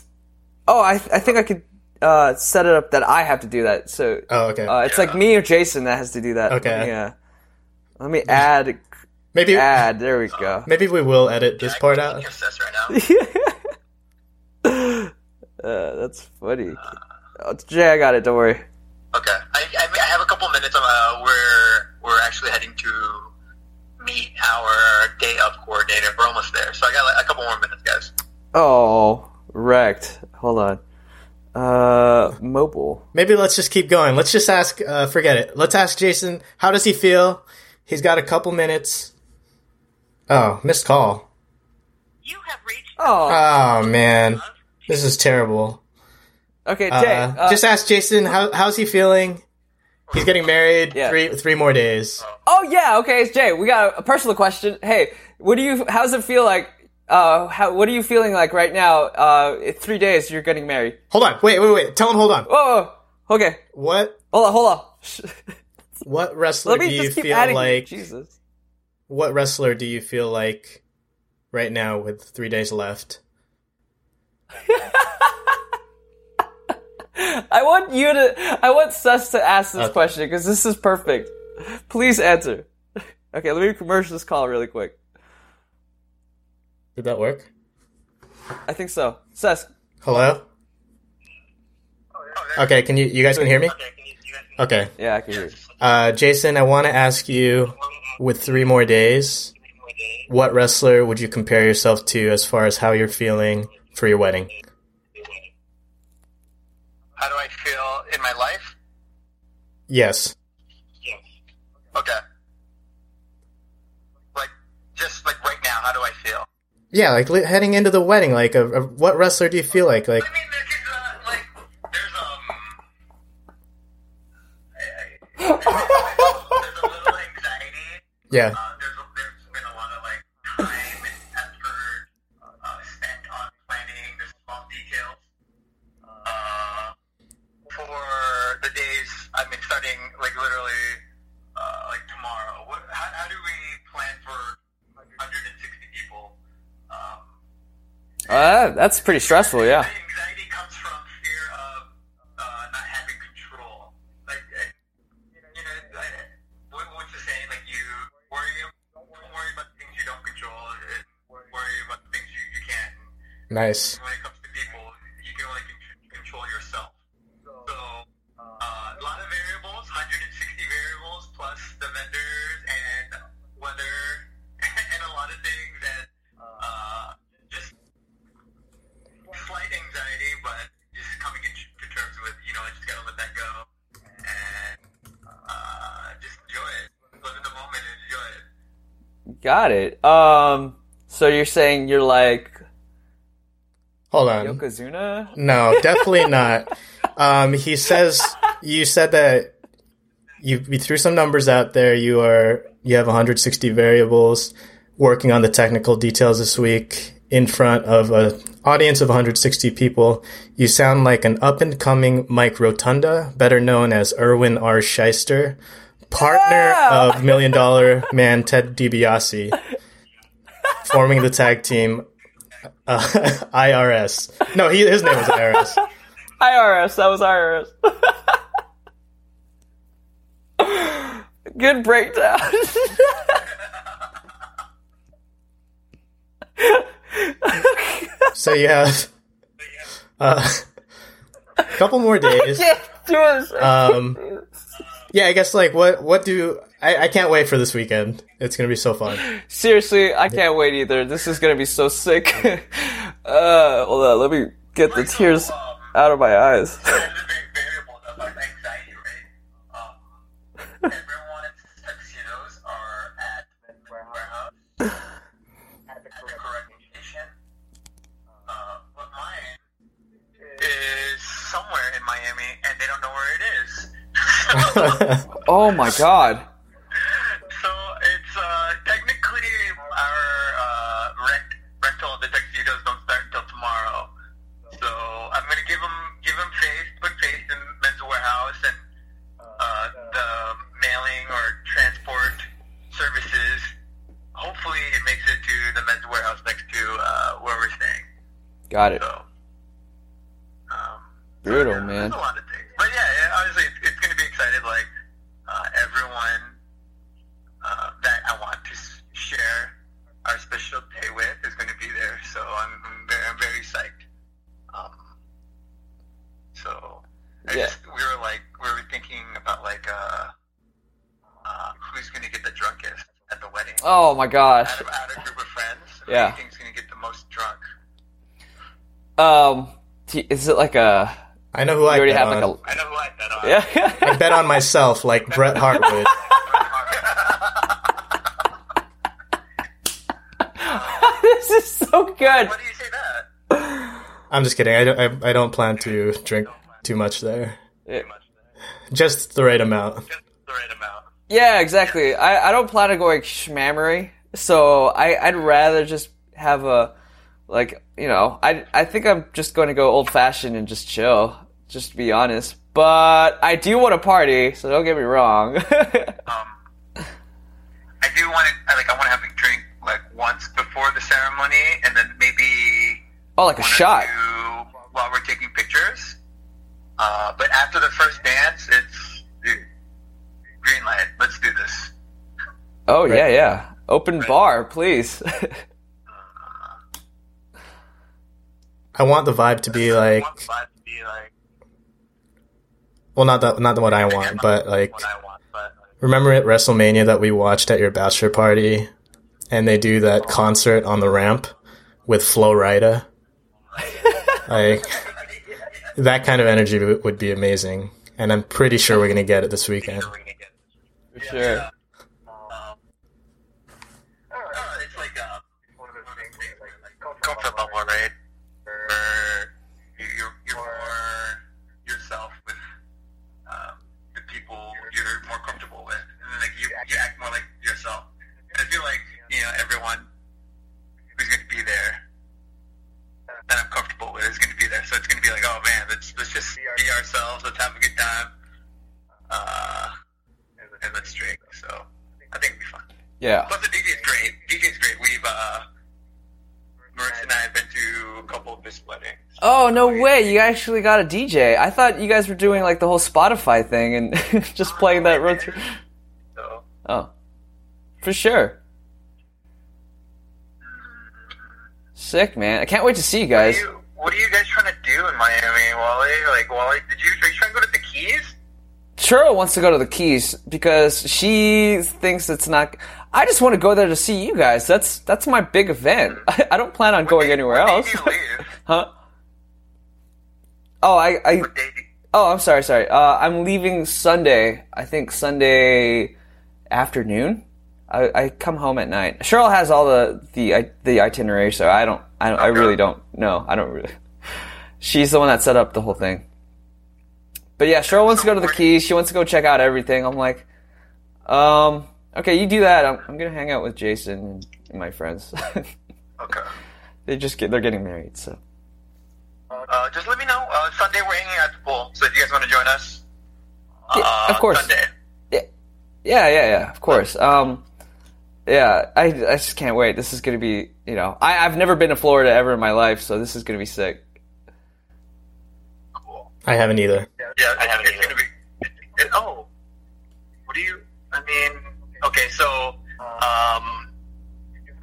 Speaker 1: Oh, I I think I could uh set it up that I have to do that. So
Speaker 2: Oh, okay.
Speaker 1: uh, it's like me or Jason that has to do that.
Speaker 2: Okay.
Speaker 1: Yeah. Let me add
Speaker 2: maybe
Speaker 1: add. There we go.
Speaker 2: maybe we will edit this part out.
Speaker 3: Kiss right now.
Speaker 1: Uh, that's funny. Oh, Jay, I got it. Don't worry.
Speaker 3: Okay, I, I, I have a couple minutes. Uh, we're we're actually heading to meet our day of coordinator. We're almost there, so I got like, a couple more minutes, guys.
Speaker 1: Oh, wrecked. Hold on. Uh, mobile.
Speaker 2: Maybe let's just keep going. Let's just ask. Uh, forget it. Let's ask Jason. How does he feel? He's got a couple minutes. Oh, missed call.
Speaker 4: You have reached
Speaker 1: Oh,
Speaker 2: Oh man, this is terrible.
Speaker 1: okay, Jay.
Speaker 2: Uh,
Speaker 1: Uh,
Speaker 2: just ask Jason. How how's he feeling? He's getting married.
Speaker 1: Yeah.
Speaker 2: Three three more days.
Speaker 1: oh yeah. Okay, it's Jay. We got a personal question. Hey, what do you? How does it feel like? Uh, how, what are you feeling like right now? Uh, three days you're getting married.
Speaker 2: Hold on. Wait wait wait. Tell him. Hold on.
Speaker 1: Whoa. whoa. Okay.
Speaker 2: What
Speaker 1: Hold on. Hold on.
Speaker 2: what wrestler do you feel
Speaker 1: adding.
Speaker 2: like?
Speaker 1: Jesus.
Speaker 2: What wrestler do you feel like right now with three days left?
Speaker 1: I want you to. I want Ces to ask this
Speaker 2: Okay.
Speaker 1: question because this is perfect. Please answer. Okay, let me commercial this call really quick.
Speaker 2: Did that work?
Speaker 1: I think so. Ces.
Speaker 2: Hello. Okay. Can you you guys can hear me?
Speaker 3: Okay, can you, you guys can
Speaker 2: Okay.
Speaker 1: Yeah, I can hear you.
Speaker 2: Uh, Jason, I want to ask you, with three more days, what wrestler would you compare yourself to as far as how you're feeling for your wedding?
Speaker 3: How do I feel in my life?
Speaker 2: Yes. Yes.
Speaker 3: Okay. Like just like right now, how do I feel?
Speaker 2: Yeah, like li- heading into the wedding, like a, a, what wrestler do you feel like? Like.
Speaker 3: I mean, uh, um,
Speaker 2: Yeah.
Speaker 3: Um,
Speaker 1: Uh, that's pretty stressful, yeah.
Speaker 3: Anxiety comes from fear of uh not having control. Like I you know, I w what's the
Speaker 1: Um, so you're saying you're like
Speaker 2: Hold on.
Speaker 1: Yokozuna?
Speaker 2: No, definitely not. Um, he says you said that you, you threw some numbers out there. You are you have 160 variables working on the technical details this week in front of an audience of 160 people. You sound like an up and coming Mike Rotunda, better known as Irwin R. Schyster, partner
Speaker 1: Yeah!
Speaker 2: of Million Dollar Man Ted DiBiase, forming the tag team uh, IRS. No, he, his name was IRS.
Speaker 1: IRS. That was IRS. Good breakdown.
Speaker 2: So you have uh, a couple more days.
Speaker 1: Can't do this.
Speaker 2: Um, yeah, I guess like what what do I, I can't wait for this weekend. It's gonna be so fun.
Speaker 1: Seriously, I can't wait either. This is gonna be so sick. uh, hold on, let me get the tears out of my eyes.
Speaker 3: There's a big variable that affects anxiety, right? Um, everyone's tuxedos are at the warehouse at the correct location. Uh, but mine is somewhere in Miami, and they don't know where it is.
Speaker 1: Oh my god.
Speaker 3: So it's uh, technically our uh, rent rental of the tuxedos don't start until tomorrow. So I'm gonna give them give them face, put face in men's warehouse, and uh, the mailing or transport services. Hopefully, it makes it to the men's warehouse next to uh, where we're staying.
Speaker 1: Got it.
Speaker 3: So. Um,
Speaker 1: Brutal,
Speaker 3: yeah,
Speaker 1: man.
Speaker 3: There's a lot of things, but yeah, yeah honestly, it's, it's going to be excited. Like uh, everyone uh, that I want to s- share our special day with is going to be there. So I'm, I'm very, I'm very psyched. Um, so I
Speaker 1: Yeah.
Speaker 3: just, we were like, we were thinking about like uh, uh, who's going to get the drunkest at the wedding.
Speaker 1: Oh my gosh.
Speaker 3: Out of, out of a group of friends, who
Speaker 1: Yeah.
Speaker 3: do you think's going to get the most drunk?
Speaker 1: Um, is it like a?
Speaker 2: I know who
Speaker 1: You
Speaker 2: I
Speaker 1: already
Speaker 2: bet
Speaker 1: have
Speaker 2: on.
Speaker 1: like
Speaker 3: I know who I bet on.
Speaker 1: Yeah.
Speaker 2: I bet on myself, like Bret Hart would.
Speaker 1: this is so good.
Speaker 3: Why do you say that?
Speaker 2: I'm just kidding. I don't, I, I don't plan to drink too much there. Just the right amount.
Speaker 3: Just the right amount.
Speaker 1: Yeah, exactly. I, I don't plan on going schmammery, so I I'd rather just have a like you know I I think I'm just going to go old fashioned and just chill, just to be honest. But I do want to party, so don't get me wrong.
Speaker 3: Um, I do want to, like, I want to have a drink, like, once before the ceremony, and then maybe
Speaker 1: oh, like a shot.
Speaker 3: two while we're taking pictures. Uh, but after the first dance, it's dude, green light. Let's do this.
Speaker 1: Oh yeah, yeah. Open bar, please.
Speaker 2: I want the vibe to be like,
Speaker 3: I want the vibe to be like
Speaker 2: well, not that, not what I want, but like,
Speaker 3: what I want, but
Speaker 2: remember at WrestleMania that we watched at your bachelor party, and they do that oh. concert on the ramp with Flo Rida. like that kind of energy would be amazing, and I'm pretty sure we're gonna get it this weekend.
Speaker 3: we're gonna get
Speaker 1: For sure.
Speaker 3: know, everyone who's going to be there that I'm comfortable with is going to be there. So it's going to be like, oh man, let's let's just be ourselves. Let's have a good time, uh, and let's drink. So I think it'll be fun.
Speaker 1: Yeah.
Speaker 3: But the DJ is great. DJ is great. We've uh, Marissa and I have been to a couple of his weddings.
Speaker 1: Oh no way! You actually got a DJ. I thought you guys were doing like the whole Spotify thing and just playing that
Speaker 3: run
Speaker 1: Oh, for sure. Sick man! I can't wait to see you
Speaker 3: what
Speaker 1: guys.
Speaker 3: are, you, what are you guys trying to do in Miami, Wally? Like, Wally, did you are you trying to go to the Keys?
Speaker 1: Churro wants to go to the Keys because she thinks it's not. I just want to go there to see you guys. That's that's my big event. I, I don't plan on going anywhere
Speaker 3: What
Speaker 1: else.
Speaker 3: day do you leave?
Speaker 1: huh? Oh, I, I
Speaker 3: What
Speaker 1: oh, I'm sorry, sorry. Uh, I'm leaving Sunday. I think Sunday afternoon. I, I come home at night. Cheryl has all the the the itinerary, so I don't. I, I really don't know. I don't really. She's the one that set up the whole thing. But yeah, Cheryl wants to go to the Keys. She wants to go check out everything. I'm like, um, okay, you do that. I'm, I'm gonna hang out with Jason and my friends.
Speaker 3: Okay.
Speaker 1: they just get they're getting married, so
Speaker 3: Uh, just let me know. Uh, Sunday we're hanging at the pool, so if you guys want to join us,
Speaker 1: Yeah,
Speaker 3: uh,
Speaker 1: of course.
Speaker 3: Sunday.
Speaker 1: yeah, yeah, yeah. Of course. Um, yeah, I I just can't wait. This is gonna be you know I I've never been to Florida ever in my life, so this is gonna be sick.
Speaker 3: Cool.
Speaker 2: I haven't either.
Speaker 3: Yeah, I haven't it's gonna be. It, it, oh, what do you? I mean, okay, so um,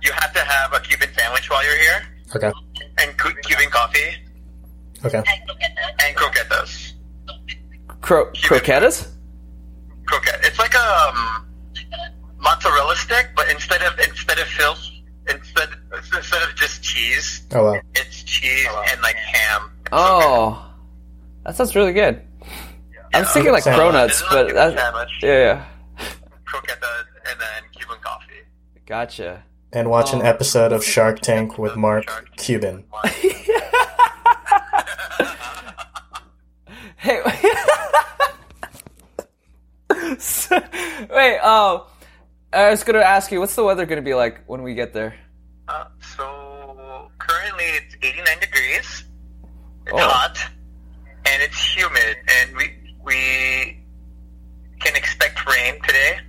Speaker 3: you have to have a Cuban sandwich while you're here,
Speaker 2: Okay.
Speaker 3: and cu- Cuban coffee,
Speaker 2: Okay.
Speaker 3: and croquetas.
Speaker 1: Cro- croquetas?
Speaker 3: Croquette. It's like a um, mozzarella stick, but instead of instead of filth, instead instead of just cheese,
Speaker 2: Oh wow.
Speaker 3: it's cheese and like ham. It's so
Speaker 1: Oh, that sounds really good. I was
Speaker 3: Yeah.
Speaker 1: thinking like
Speaker 2: Sounds-
Speaker 1: cronuts,
Speaker 3: This
Speaker 1: but
Speaker 3: like a
Speaker 1: that,
Speaker 3: sandwich.
Speaker 1: yeah, yeah,
Speaker 3: croquetas and then Cuban coffee.
Speaker 1: gotcha.
Speaker 2: And watch an
Speaker 1: Oh.
Speaker 2: episode of Shark Tank with Mark Cuban.
Speaker 1: Hey, So- wait. Um, I was gonna ask you, what's the weather gonna be like when we get there?
Speaker 3: Uh, so currently it's 89 degrees. It's
Speaker 1: Oh.
Speaker 3: hot and it's humid, and we we can expect rain today.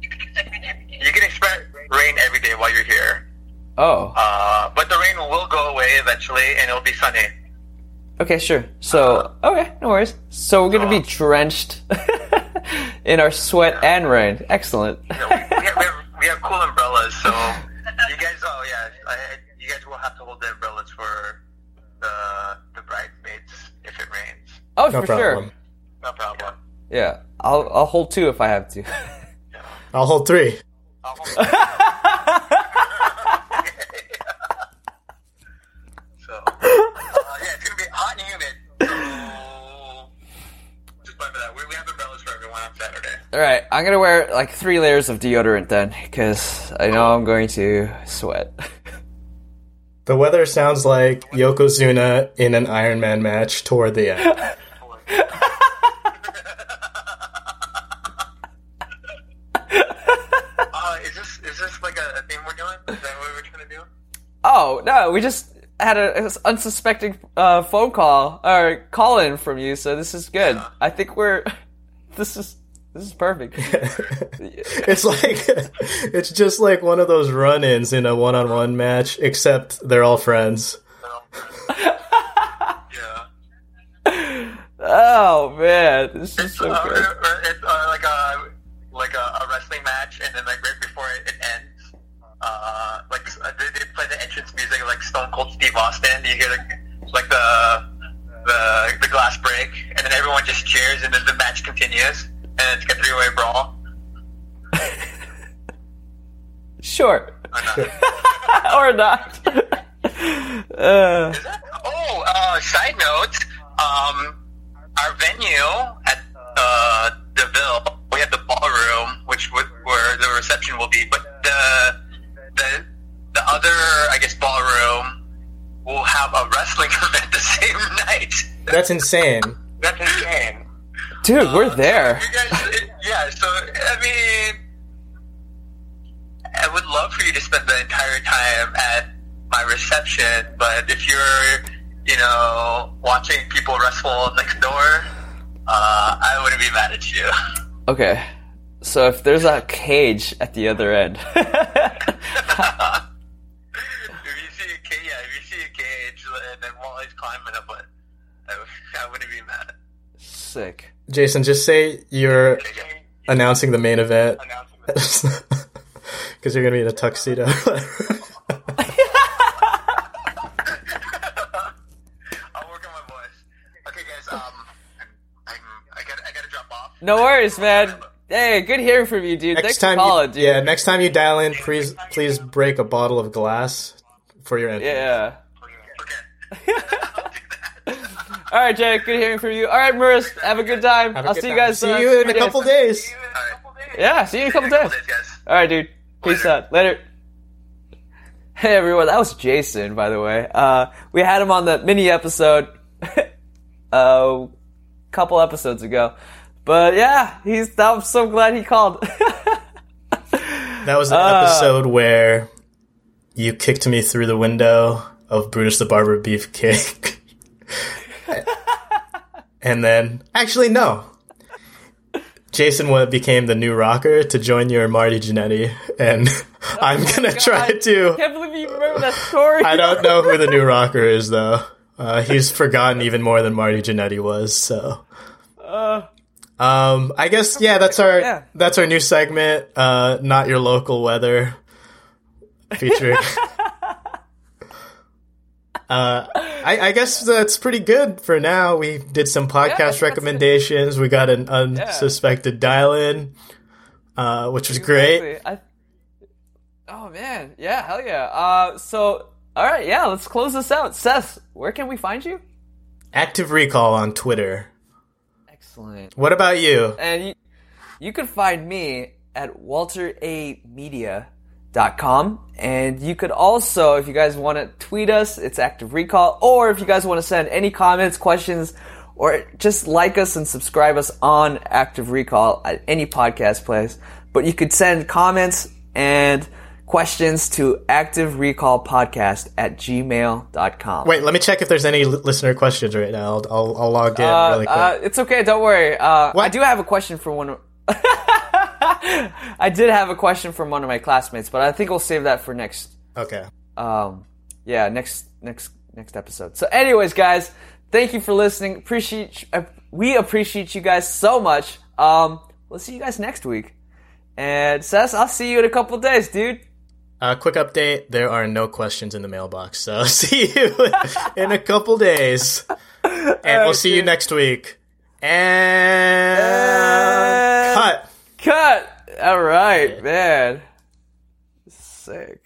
Speaker 3: You can expect rain every day while you're here,
Speaker 1: Oh,
Speaker 3: uh, but the rain will go away eventually, and it'll be sunny.
Speaker 1: okay, sure. So, okay, no worries. So we're gonna be drenched in our sweat and rain. Excellent.
Speaker 3: Know, we, we, have, we, have, we have cool umbrellas, so you guys. Oh yeah, I, you guys will have to hold the umbrellas for the the bridesmaids if it rains.
Speaker 1: Oh,
Speaker 2: No
Speaker 1: for
Speaker 2: problem.
Speaker 1: sure.
Speaker 3: No problem.
Speaker 1: Yeah, I'll I'll hold two if I have to.
Speaker 2: I'll hold three.
Speaker 3: I'll hold- so uh, yeah, it's gonna be hot and humid. So just plan for that. We, we have umbrellas for on Saturday.
Speaker 1: All right, I'm gonna wear like three layers of deodorant then, because I know I'm going to sweat.
Speaker 2: The weather sounds like Yokozuna in an Iron Man match toward the end.
Speaker 3: Uh, is this is this like a, a thing we're doing? Is that what we're trying to do?
Speaker 1: Oh no, we just had a, an unsuspecting uh, phone call or call in from you, so this is good. I think we're this is this is perfect.
Speaker 2: it's like it's just like one of those run-ins in a one-on-one match, except they're all friends.
Speaker 3: Yeah.
Speaker 1: oh man, this is so
Speaker 3: uh,
Speaker 1: good.
Speaker 3: uh, it's uh, like a like a, a wrestling match, and then like right before it, it ends, uh, like they, they play the entrance music like Stone Cold Steve Austin. You hear like, like the the the glass break, and then everyone just cheers, and then the match continues, and it's a three way brawl.
Speaker 1: Sure,
Speaker 3: Or not?
Speaker 1: or not. uh?
Speaker 3: Oh, uh, side note, um, our venue at uh, DeVille, we have the ballroom, which w- where the reception will be, but the the the other, I guess, ballroom will have a wrestling event the same night.
Speaker 2: That's insane.
Speaker 3: That's insane.
Speaker 1: dude, we're there.
Speaker 3: You guys, it- yeah. So I mean, I would love for you to spend the entire time at my reception, but if you're, you know, watching people wrestle next door, uh, I wouldn't be mad at you.
Speaker 1: Okay. So if there's a cage at the other end,
Speaker 3: climbing up it, I, I wouldn't be mad.
Speaker 1: sick.
Speaker 2: Jason, just say you're
Speaker 3: Okay.
Speaker 2: announcing the main event because you're gonna be in a tuxedo.
Speaker 3: I'll work on my voice. Okay, guys. Um, I'm, I got I gotta drop off.
Speaker 1: No worries, man. Hey, good hearing from you, dude.
Speaker 2: next
Speaker 1: Thanks
Speaker 2: time,
Speaker 1: for calling,
Speaker 2: you,
Speaker 1: dude.
Speaker 2: yeah, next time you dial in, please please break a bottle of glass for your entrance.
Speaker 1: Yeah.
Speaker 3: Okay.
Speaker 1: All right, Jay. Good hearing from you. All right, Maris. Have a good time.
Speaker 2: Have a
Speaker 1: I'll
Speaker 2: good
Speaker 1: see you guys.
Speaker 2: See
Speaker 1: uh,
Speaker 2: you in a
Speaker 1: three
Speaker 2: couple
Speaker 1: days.
Speaker 2: days.
Speaker 1: Yeah, see you in a couple days. All right, dude. Peace
Speaker 3: Later.
Speaker 1: out. Later. Hey everyone, that was Jason, by the way. Uh, we had him on the mini episode a couple episodes ago, but yeah, he's. I'm so glad he called.
Speaker 2: That was the
Speaker 1: Uh.
Speaker 2: episode where you kicked me through the window of Brutus the Barber Beefcake. and then, actually, no. Jason became the new rocker to join your Marty Jannetty, and I'm gonna try
Speaker 1: God.
Speaker 2: to.
Speaker 1: Can't believe you remember that story.
Speaker 2: I don't know who the new rocker is, though. Uh, he's forgotten even more than Marty Jannetty was. So, um, I guess yeah, that's our
Speaker 1: Yeah.
Speaker 2: that's our new segment. Uh, not your local weather, featuring. Uh, I, I guess that's pretty good for now. We did some podcast
Speaker 1: that's-
Speaker 2: recommendations. We got an unsuspected dial-in, uh, which was great.
Speaker 1: Exactly. I, oh man, yeah, hell yeah. Uh, so all right, yeah, let's close this out. Ces, where can we find you?
Speaker 2: Active Recall on Twitter.
Speaker 1: Excellent.
Speaker 2: What about you?
Speaker 1: And you, you can find me at walteramedia.com. And you could also, if you guys want to tweet us, it's Active Recall. Or if you guys want to send any comments, questions, or just like us and subscribe us on Active Recall at any podcast place. But you could send comments and questions to Active Recall Podcast at gmail.com.
Speaker 2: Wait, let me check if there's any li- listener questions right now. I'll, I'll, I'll log in
Speaker 1: Uh,
Speaker 2: really quick.
Speaker 1: uh, it's okay. Don't worry. Uh, I do have a question for one. I did have a question from one of my classmates, but I think we'll save that for next.
Speaker 2: okay.
Speaker 1: Um, yeah, next next next episode. So, anyways, guys, thank you for listening. Appreciate uh, we appreciate you guys so much. Um, we'll see you guys next week. And Ces, I'll see you in a couple days, dude.
Speaker 2: Uh, quick update: there are no questions in the mailbox, so see you in a couple days, and we'll see you next week. And cut.
Speaker 1: Cut. All right, man. Sick.